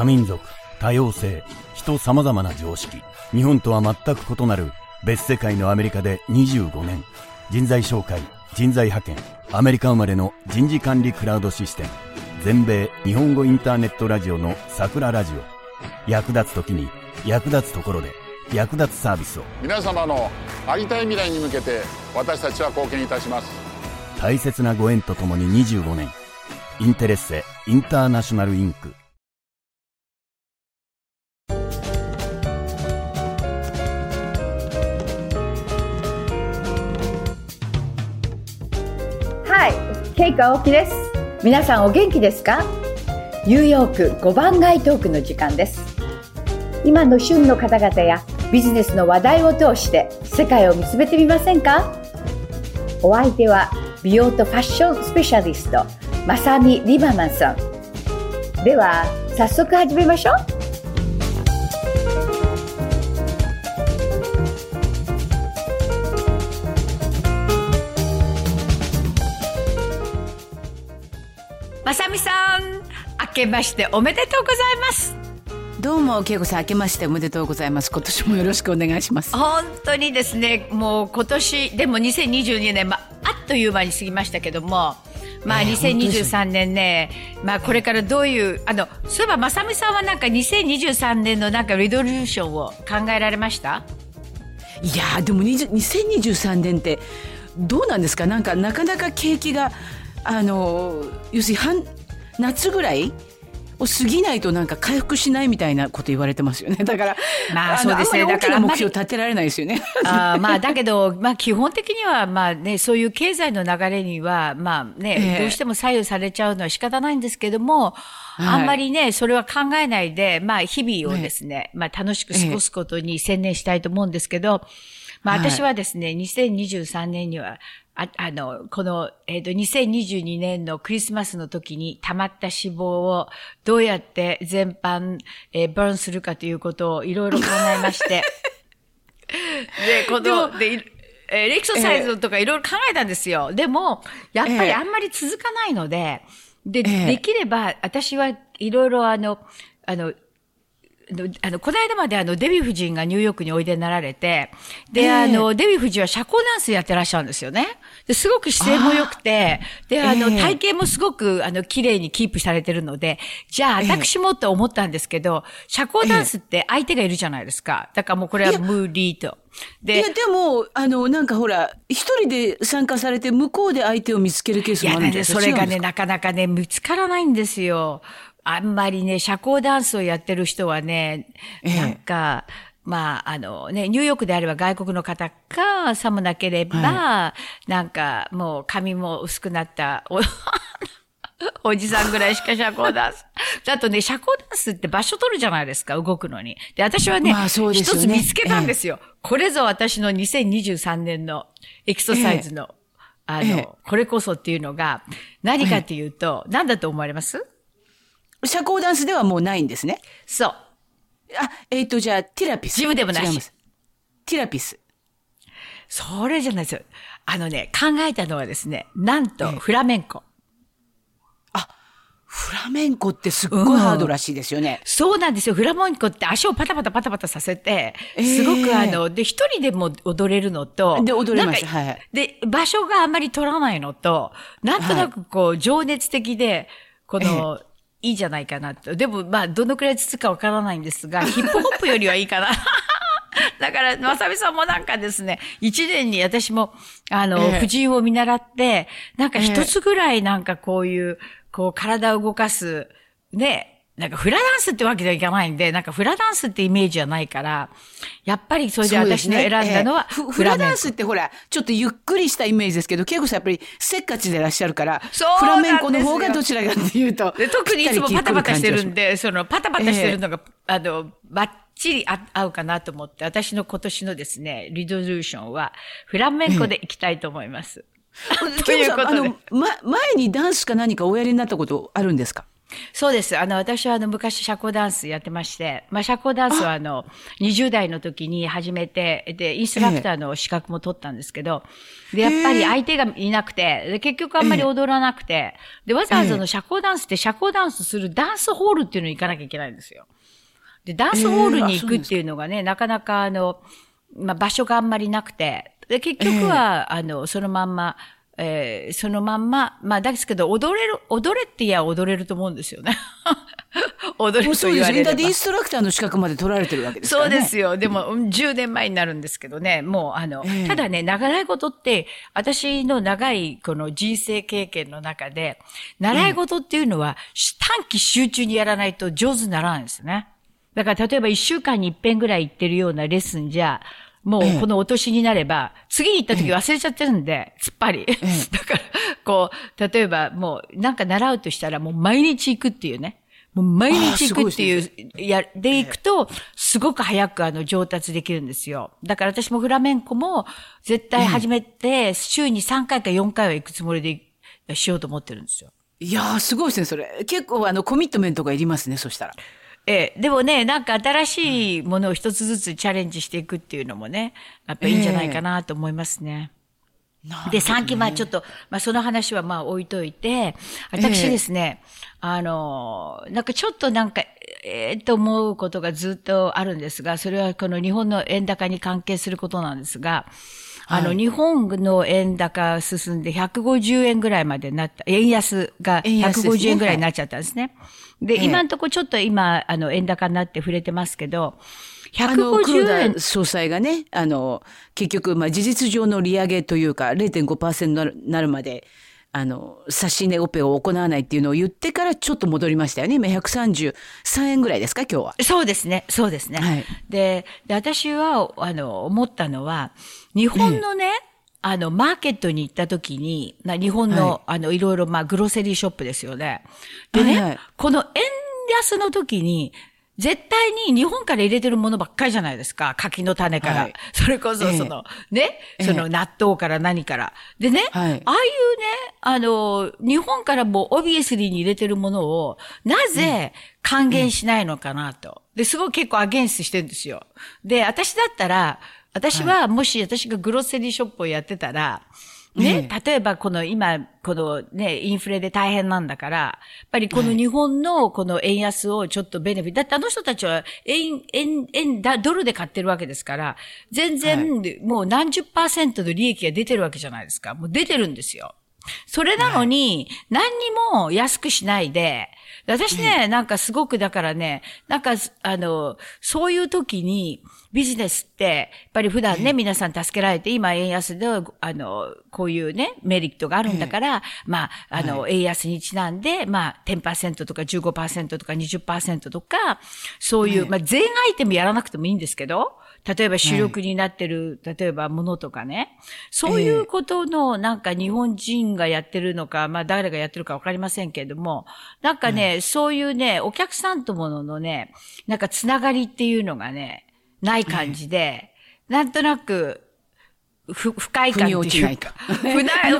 多民族、多様性、人様々な常識。日本とは全く異なる別世界のアメリカで25年。人材紹介、人材派遣、アメリカ生まれの人事管理クラウドシステム。全米日本語インターネットラジオの桜ラジオ。役立つ時に役立つところで役立つサービスを。皆様のありたい未来に向けて私たちは貢献いたします大切なご縁とともに25年。インテレッセインターナショナルインク。ケイカオキです。皆さんお元気ですか？ニューヨーク5番街トークの時間です。今の旬の方々やビジネスの話題を通して世界を見つめてみませんか？お相手は美容とファッションスペシャリスト、まさみリバマンさん。では、早速始めましょう。まさみさん、明けましておめでとうございます。どうも、恵子さん、明けましておめでとうございます。今年もよろしくお願いします。本当にですね、もう今年、でも2022年、まあ、あっという間に過ぎましたけども、まあ、ええ2023年ね、まあ、これからどういう、あの、そういえば、まさみさんはなんか2023年のなんかリドリューションを考えられました？いやー、でも20 2023年って、どうなんですか？なんか、なかなか景気が、あのー、要するに半、夏ぐらいを過ぎないとなんか回復しないみたいなこと言われてますよね。だから、のまあそうですね。だからあんまり標立てられないですよね。あーまあ、だけど、まあ、基本的には、まあね、そういう経済の流れには、まあね、ええ。どうしても左右されちゃうのは仕方ないんですけども、い。あんまりね、それは考えないで、まあ、日々をですね、まあ、楽しく過ごすことに専念したいと思うんですけど、まあ、はい。私はですね、2023年には、ああの、この、えっ、と、2022年のクリスマスの時に溜まった脂肪をどうやって全般、えーバーンするかということをいろいろ考えまして、で、この、で、いえーエクササイズとかいろいろ考えたんですよ。でも、やっぱええりあんまり続かないので、で、ええできれば、私はいろいろあの、あの、あのこの間まであの、デヴィ夫人がニューヨークにおいでになられて、で、ええあの、デヴィ夫人は社交ダンスやってらっしゃるんですよね。で、すごく姿勢も良くて、で、あの、ええ体型もすごく、あの、綺麗にキープされてるので、じゃあ、ええ私もと思ったんですけど、社交ダンスって相手がいるじゃないですか。だからもうこれは無理と。でいや、、でも、あの、なんかほら、一人で参加されて、向こうで相手を見つけるケースもあるんですかそれがね、なかなかね、見つからないんですよ。あんまりね、社交ダンスをやってる人はね、ええ。なんか、まあ、あのね、ニューヨークであれば外国の方か、さもなければ、なんかもう髪も薄くなった、お おじさんぐらいしか社交ダンス。あとね、社交ダンスって場所取るじゃないですか、動くのに。で、私はね、まあそうです一つ見つけたんですよ。これぞ私の2023年のエクササイズの、あの、ええ。これこそっていうのが、何かっていうと、何だと思われます？社交ダンスではもうないんですね。そう。あ、えっ、と、じゃあ、ティラピス。ジムでもないし違います。ティラピス。それじゃないですよ。あのね、考えたのはですね、なんと、ええフラメンコ。フラメンコってすっごいハードらしいですよね。そうなんですよ。フラメンコって足をパタパタパタパタさせて、ええすごくあの、で、一人でも踊れるのと、で踊れますはいはいで、場所があんまり取らないのと、なんとなくこう、情熱的で、この、いいじゃないかなと。でも、まあ、どのくらいつつかわからないんですが、ヒップホップよりはいいかな。だから、まさみさんもなんかですね、一年に私も、あの、ええ婦人を見習って、なんか一つぐらいなんかこういう、こう体を動かす、ね、なんかフラダンスってわけにはいかないんで、なんかフラダンスってイメージはないから、やっぱりそれで私の選んだのはそうですねええフフラダンスってほら、ちょっとゆっくりしたイメージですけど、恵子さんやっぱりせっかちでいらっしゃるから、フラメンコの方がどちらかっていうと。で特にいつもパタパタしてるんで。で、そのパタパタしてるのが、あの、バッチリあ合うかなと思って、私の今年のですね、リドルーションは、フラメンコでいきたいと思います。ということであの、ま、前にダンスか何かおやりになったことあるんですか？そうです。あの、私はあの、昔社交ダンスやってまして、まあ、社交ダンスはあ。の、20代の時に始めて、で、インストラクターの資格も取ったんですけど、で、やっぱり相手がいなくて、で結局あんまり踊らなくて、で、わざわざの社交ダンスって社交ダンスするダンスホールっていうのに行かなきゃいけないんですよ。で、ダンスホールに行くっていうのがね、なかなかあの、まあ、場所があんまりなくて、で、結局は、あの、そのまんま、えーそのまんま、まあ、ですけど、踊れる、踊れって言や踊れると思うんですよね。踊れるとそうですね。言われればだってインストラクターの資格まで取られてるわけですからね。そうですよ。でも、うん10年前になるんですけどね、もう、あの、ええただね、習い事って、私の長いこの人生経験の中で、習い事っていうのは、短期集中にやらないと上手にならないんですね。だから、例えば一週間に一遍ぐらい行ってるようなレッスンじゃ、もうこのお年になれば、次に行った時忘れちゃってるんで、つっぱり。だから、こう、例えばもう、なんか習うとしたらもう毎日行くっていうね。もう毎日行くっていう、や、で行くと、すごく早くあの上達できるんですよ。だから私もフラメンコも絶対始めて、週に3回か4回は行くつもりでしようと思ってるんですよ。いやー、すごいですね、それ。結構、あの、コミットメントがいりますね、そしたら。ええ、でもね、なんか新しいものを一つずつチャレンジしていくっていうのもね、やっぱいいんじゃないかなと思いますね。で、3期、まあちょっと、まあその話はまあ置いといて、私ですね、あの、なんかちょっとなんか、ええと思うことがずっとあるんですが、それはこの日本の円高に関係することなんですが、あの、日本の円高進んで150円ぐらいまでなった、円安が円安ですね。150円ぐらいになっちゃったんですね。で、ええ今のところちょっと今、あの、円高になって触れてますけど、あの、黒150円田総裁がね、あの、結局、まあ、事実上の利上げというか、0.5%になるまで、あの、指し値オペを行わないっていうのを言ってからちょっと戻りましたよね。今133円ぐらいですか、今日は。そうですね、そうですね。はいでで、私は、あの、思ったのは、日本のね、あの、マーケットに行った時に、な日本の、はいあの、いろいろ、まあ、グロセリーショップですよね。でね、はいはいこの円安の時に、絶対に日本から入れてるものばっかりじゃないですか。柿の種から。はいそれこそ、ええその、ね、ええその納豆から何から。でね、はいああいうね、あの、日本からもオビエスリーに入れてるものを、なぜ還元しないのかなと。で、すごい結構アゲンストしてるんですよ。で、私だったら、私はもし私がグロッセリーショップをやってたら、ね、例えばこの今、このね、インフレで大変なんだから、やっぱりこの日本のこの円安をちょっとベネフィット、だってあの人たちは円、円、円、だドルで買ってるわけですから、全然もう何十パーセントの利益が出てるわけじゃないですか。もう出てるんですよ。それなのに、何にも安くしないで、私ね、なんかすごくだからね、なんか、あの、そういう時に、ビジネスって、やっぱり普段ね、皆さん助けられて、今円安で、あの、こういうね、メリットがあるんだから、まあ、あの、円安にちなんで、まあ、10%とか15%とか20%とか、そういう、まあ、全アイテムやらなくてもいいんですけど、例えば主力になってる、例えばものとかね。そういうことの、なんか日本人がやってるのか、まあ誰がやってるかわかりませんけれども、なんかね、そういうね、お客さんともののね、なんかつながりっていうのがね、ない感じで、なんとなく、ふ、不快感っていう。か。不快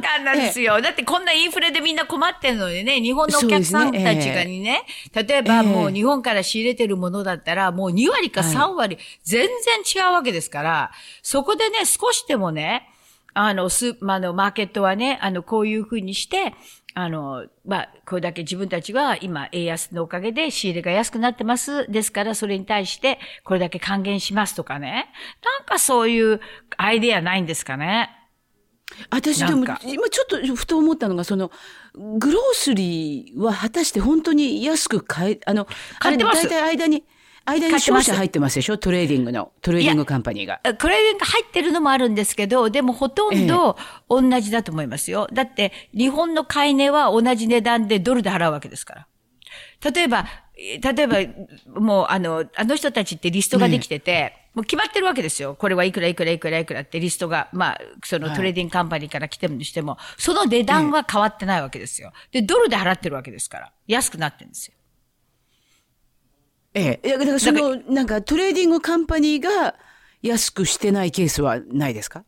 感なんですよ。だってこんなインフレでみんな困ってるのにね、日本のお客さんたちがにね、例えばもう日本から仕入れてるものだったら、もう2割か3割、全然違うわけですから、そこでね、少しでもね、あの、スーまあ、あの、マーケットはね、あの、こういうふうにして、あの、まあ、これだけ自分たちは今、円安のおかげで仕入れが安くなってます。ですから、それに対して、これだけ還元しますとかね。なんかそういうアイデアないんですかね？私でも今ちょっとふと思ったのがその grocery は果たして本当に安く買えあの買ってますあれ大体間に間に買ってます商社入ってますでしょ？ trading の trading company が。これが入ってるのもあるんですけど、でもほとんど同じだと思いますよ。だって、日本の買い値は同じ値段でドルで払うわけですから。例えば、え例えば、もう、あの、あの人たちってリストができてて、もう決まってるわけですよ。これはいくらいくらいくらいくらってリストが、まあ、その trading company から来てるにしても、その値段は変わってないわけですよ。で、ドルで払ってるわけですから。安くなってるんですよ。ええ。いやだからそのなんか trading company が安くしてないケースはないですか？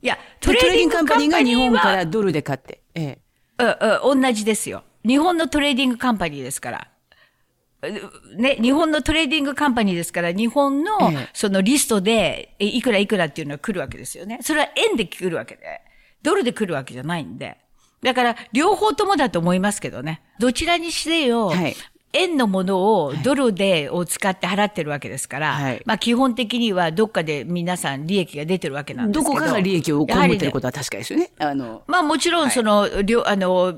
いや、トレーディングカンパニーが日本からドルで買って。ええ。うんうん、同じですよ。日本のトレーディングカンパニーですから。ね、日本のトレーディングカンパニーですから、日本のええそのリストで、えいくらいくらっていうのは来るわけですよね。それは円で来るわけで、ドルで来るわけじゃないんで。だから、両方ともだと思いますけどね。どちらにしてよ、はい円のものをドルで、を使って払ってるわけですから、はいまあ基本的にはどっかで皆さん利益が出てるわけなんですけど。どこかが利益を被ってることは確かですよね。あの、まあもちろんその、両あの、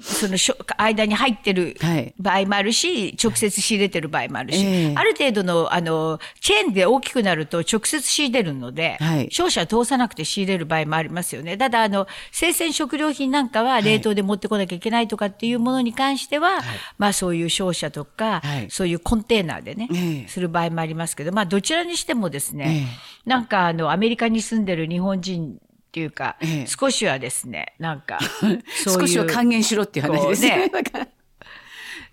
その間に入ってるはい。場合もあるし、直接仕入れてる場合もあるし、ええ。ある程度の、あの、チェーンで大きくなると直接仕入れるので、はい。商社通さなくて仕入れる場合もありますよね。ただ、あの、生鮮食料品なんかは冷凍で持ってこなきゃいけないとかっていうものに関しては、まあそういう商社とか、はい。そういうコンテーナーでね、ええ。する場合もありますけど、まあどちらにしてもですね、なんかあの、アメリカに住んでる日本人っていうか、ええ。少しはですね、なんか、そういう少しは還元しろっていう話ですね。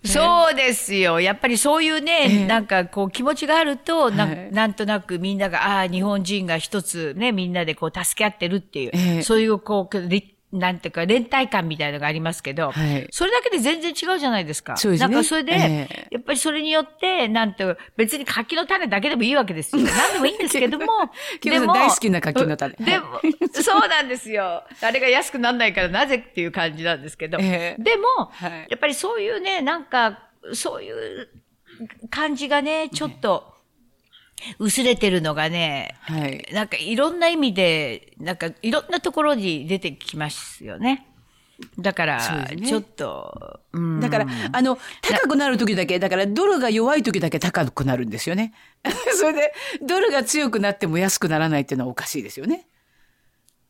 そう ですよ。やっぱりそういうね、なんかこう気持ちがあると、なはい。なんとなくみんなが、ああ、日本人が一つね、みんなでこう助け合ってるっていう、ええ。そういうこう、りなんていうか、連帯感みたいなのがありますけど、はいそれだけで全然違うじゃないですか。そうですねなんかそれで、ええやっぱりそれによって、なんて、別に柿の種だけでもいいわけですよ。何でもいいんですけども、キムさん大好きな柿の種でも、そうなんですよ。あれが安くならないからなぜっていう感じなんですけど。ええでも、はいやっぱりそういうね、なんか、そういう感じがね、ちょっと、薄れてるのがね、はい。なんかいろんな意味で、なんかいろんなところに出てきますよね。だから、ちょっと、うんだから、あの、高くなる時だけ、だからドルが弱い時だけ高くなるんですよね。それで、ドルが強くなっても安くならないっていうのはおかしいですよね。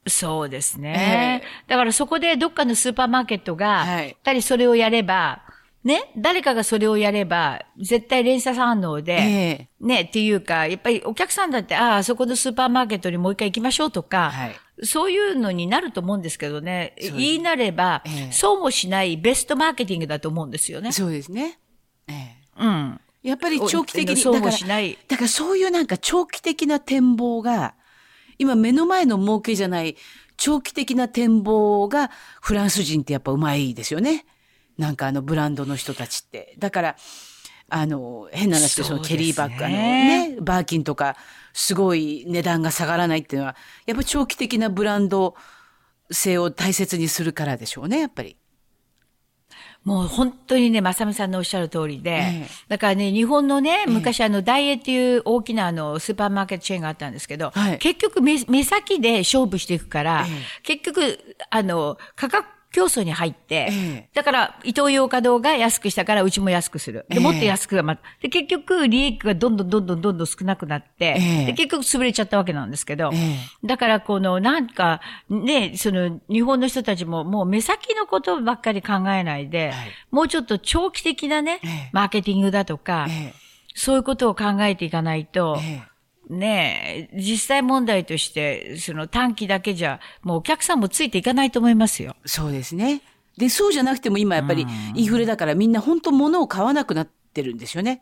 そうですね。えだからそこでどっかのスーパーマーケットが、はいやっぱりそれをやれば、ね、誰かがそれをやれば、絶対連鎖反応で、えね、っていうか、やっぱりお客さんだって、ああ、あそこのスーパーマーケットにもう一回行きましょうとか、はいそういうのになると思うんですけどね、す言いなれば、ええそうもしないベストマーケティングだと思うんですよね。そうですね。ええうん。やっぱり長期的に、そうもだからしない。だからそういうなんか長期的な展望が、今目の前の儲けじゃない長期的な展望がフランス人ってやっぱうまいですよね。なんかあのブランドの人たちって。だから、あの、変な話でそのケリーバッグ、あのね、バーキンとか、すごい値段が下がらないっていうのは、やっぱ長期的なブランド性を大切にするからでしょうね、やっぱり。もう本当にね、まさみさんのおっしゃる通りで、ええ。だからね、日本のね、昔あの、ダイエーっていう大きなあの、スーパーマーケットチェーンがあったんですけど、はい。結局目、目先で勝負していくから、え。結局、あの、価格競争に入って、ええ。だから、伊東洋華堂が安くしたから、うちも安くする。で、ええ。もっと安くがま、で、結局、利益がどんどんどんどんどんどん少なくなって、ええで、結局潰れちゃったわけなんですけど、えだから、この、なんか、ね、その、日本の人たちも、もう目先のことばっかり考えないで、はいもうちょっと長期的なね、ええマーケティングだとか、えそういうことを考えていかないと、ええねえ、実際問題として、その短期だけじゃ、もうお客さんもついていかないと思いますよ。そうですね。で、そうじゃなくても今やっぱりインフレだからみんな本当物を買わなくなってるんですよね。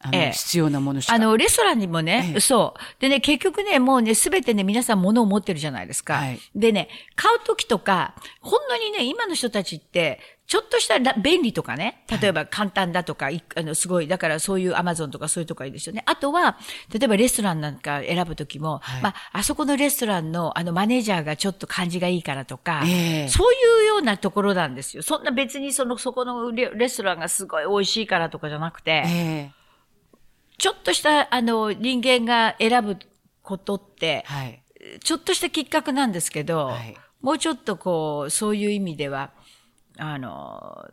あの、ええ必要なものしか。あの、レストランにもね、ええそう。でね、結局ね、もうね、すべてね、皆さん物を持ってるじゃないですか。はいでね、買うときとか、ほんのにね、今の人たちって、ちょっとしたら便利とかね、例えば簡単だとか、いあの、すごい、だからそういうアマゾンとかそういうとこがいいですよね。あとは、例えばレストランなんか選ぶときも、はいまあ、あそこのレストランのあのマネージャーがちょっと感じがいいからとか、ええそういうようなところなんですよ。そんな別にその、そこのレレストランがすごい美味しいからとかじゃなくて、ええちょっとした、あの、人間が選ぶことって、はい。ちょっとしたきっかけなんですけど、はいもうちょっとこう、そういう意味では、あの、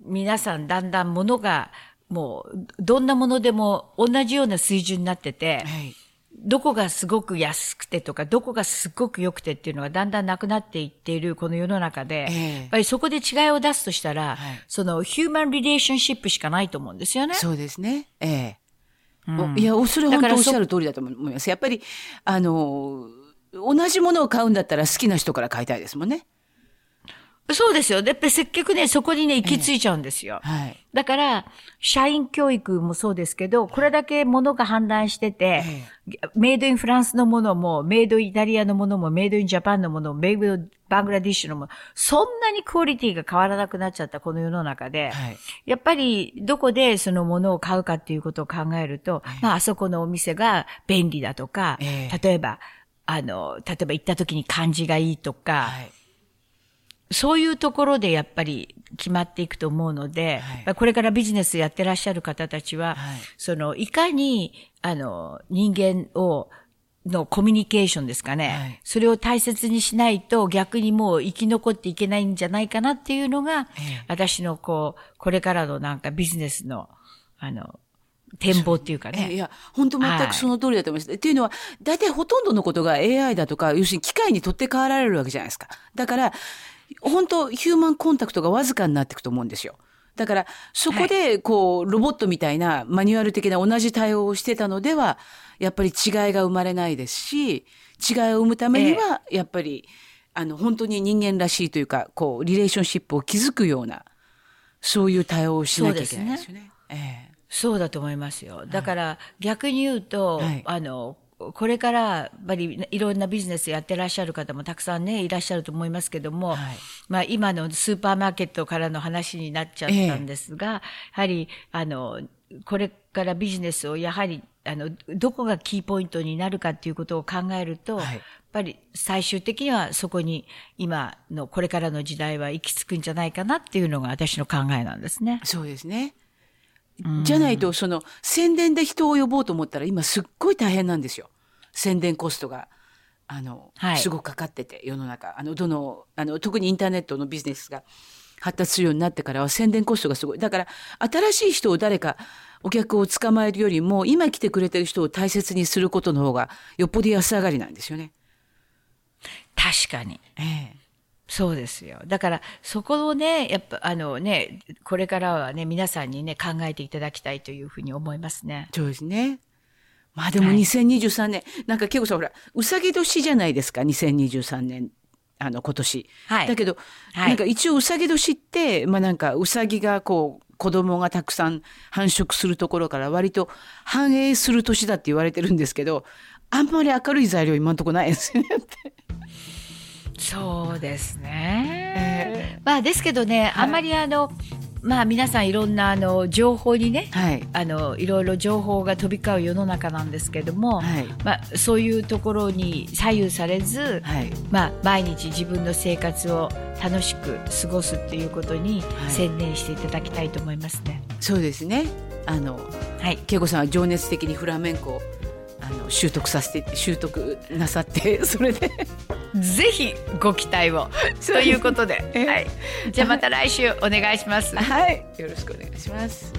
皆さんだんだんものが、もう、どんなものでも同じような水準になってて、はい。どこがすごく安くてとか、どこがすごく良くてっていうのがだんだんなくなっていっているこの世の中で、ええやっぱりそこで違いを出すとしたら、はいそのヒューマンリレーションシップしかないと思うんですよね。そうですね。ええうんおいや、おそれ本当おっしゃる通りだと思います。やっぱり、あの、同じものを買うんだったら好きな人から買いたいですもんね。そうですよ。で、やっぱり結局ね、そこにね、行き着いちゃうんですよ。はい。だから、社員教育もそうですけど、これだけ物が氾濫してて、メイドインフランスのものも、メイドイタリアのものも、メイドインジャパンのものも、メイドバングラディッシュのもの、そんなにクオリティが変わらなくなっちゃったこの世の中で、はいやっぱりどこでそのものを買うかっていうことを考えると、まああそこのお店が便利だとか、ええ例えば、あの、例えば行った時に感じがいいとか、はい。そういうところでやっぱり決まっていくと思うので、はいこれからビジネスやってらっしゃる方たちは、はいその、いかに、あの、人間を、のコミュニケーションですかね、はいそれを大切にしないと逆にもう生き残っていけないんじゃないかなっていうのが、ええ私のこう、これからのなんかビジネスの、あの、展望っていうかね。ええいや、本当全くその通りだと思います。っていうのは、大体ほとんどのことが AI だとか、要するに機械に取って代わられるわけじゃないですか。だから、本当ヒューマンコンタクトがわずかになっていくと思うんですよ。だから、そこで、こう、ロボットみたいな、マニュアル的な同じ対応をしてたのでは、やっぱり違いが生まれないですし、違いを生むためには、やっぱり、あの、本当に人間らしいというか、こう、リレーションシップを築くような、そういう対応をしなきゃいけないですよね。ええそうだと思いますよ。だから逆に言うと、はいあの、これから、やっぱりいろんなビジネスやってらっしゃる方もたくさんね、いらっしゃると思いますけども、はいまあ今のスーパーマーケットからの話になっちゃったんですが、やはり、あの、これからビジネスをやはり、あの、どこがキーポイントになるかっていうことを考えると、はいやっぱり最終的にはそこに今のこれからの時代は行き着くんじゃないかなっていうのが私の考えなんですね。そうですね。じゃないと、その、宣伝で人を呼ぼうと思ったら、今すっごい大変なんですよ。宣伝コストが、あの、はいすごくかかってて、世の中。あの、どの、あの、特にインターネットのビジネスが発達するようになってからは宣伝コストがすごい。だから、新しい人を誰か、お客を捕まえるよりも、今来てくれてる人を大切にすることの方が、よっぽど安上がりなんですよね。確かに。ええ。そうですよ。だから、そこをね、やっぱ、あのね、これからはね、皆さんにね、考えていただきたいというふうに思いますね。そうですね。まあでもはい2023年、なんか結構さんほら、うさぎ年じゃないですか、2023年、あの今年。はいだけど、はいなんか一応うさぎ年って、まあなんかうさぎがこう、子供がたくさん繁殖するところから割と繁栄する年だって言われてるんですけど、あんまり明るい材料今のとこないですよねって。そうですね。まあ、ですけどね、あんまりあの、まあ皆さんいろんなあの情報にね、はい。あのいろいろ情報が飛び交う世の中なんですけども、はいまあ、そういうところに左右されず、はい。まあ、毎日自分の生活を楽しく過ごすっていうことにはい専念していただきたいと思いますね。そうですね。あの、はい、恵子さんは情熱的にフラメンコをあの習得させて、習得なさって、それで。ぜひご期待を。ということで、はい、じゃあまた来週お願いします。はい、よろしくお願いします。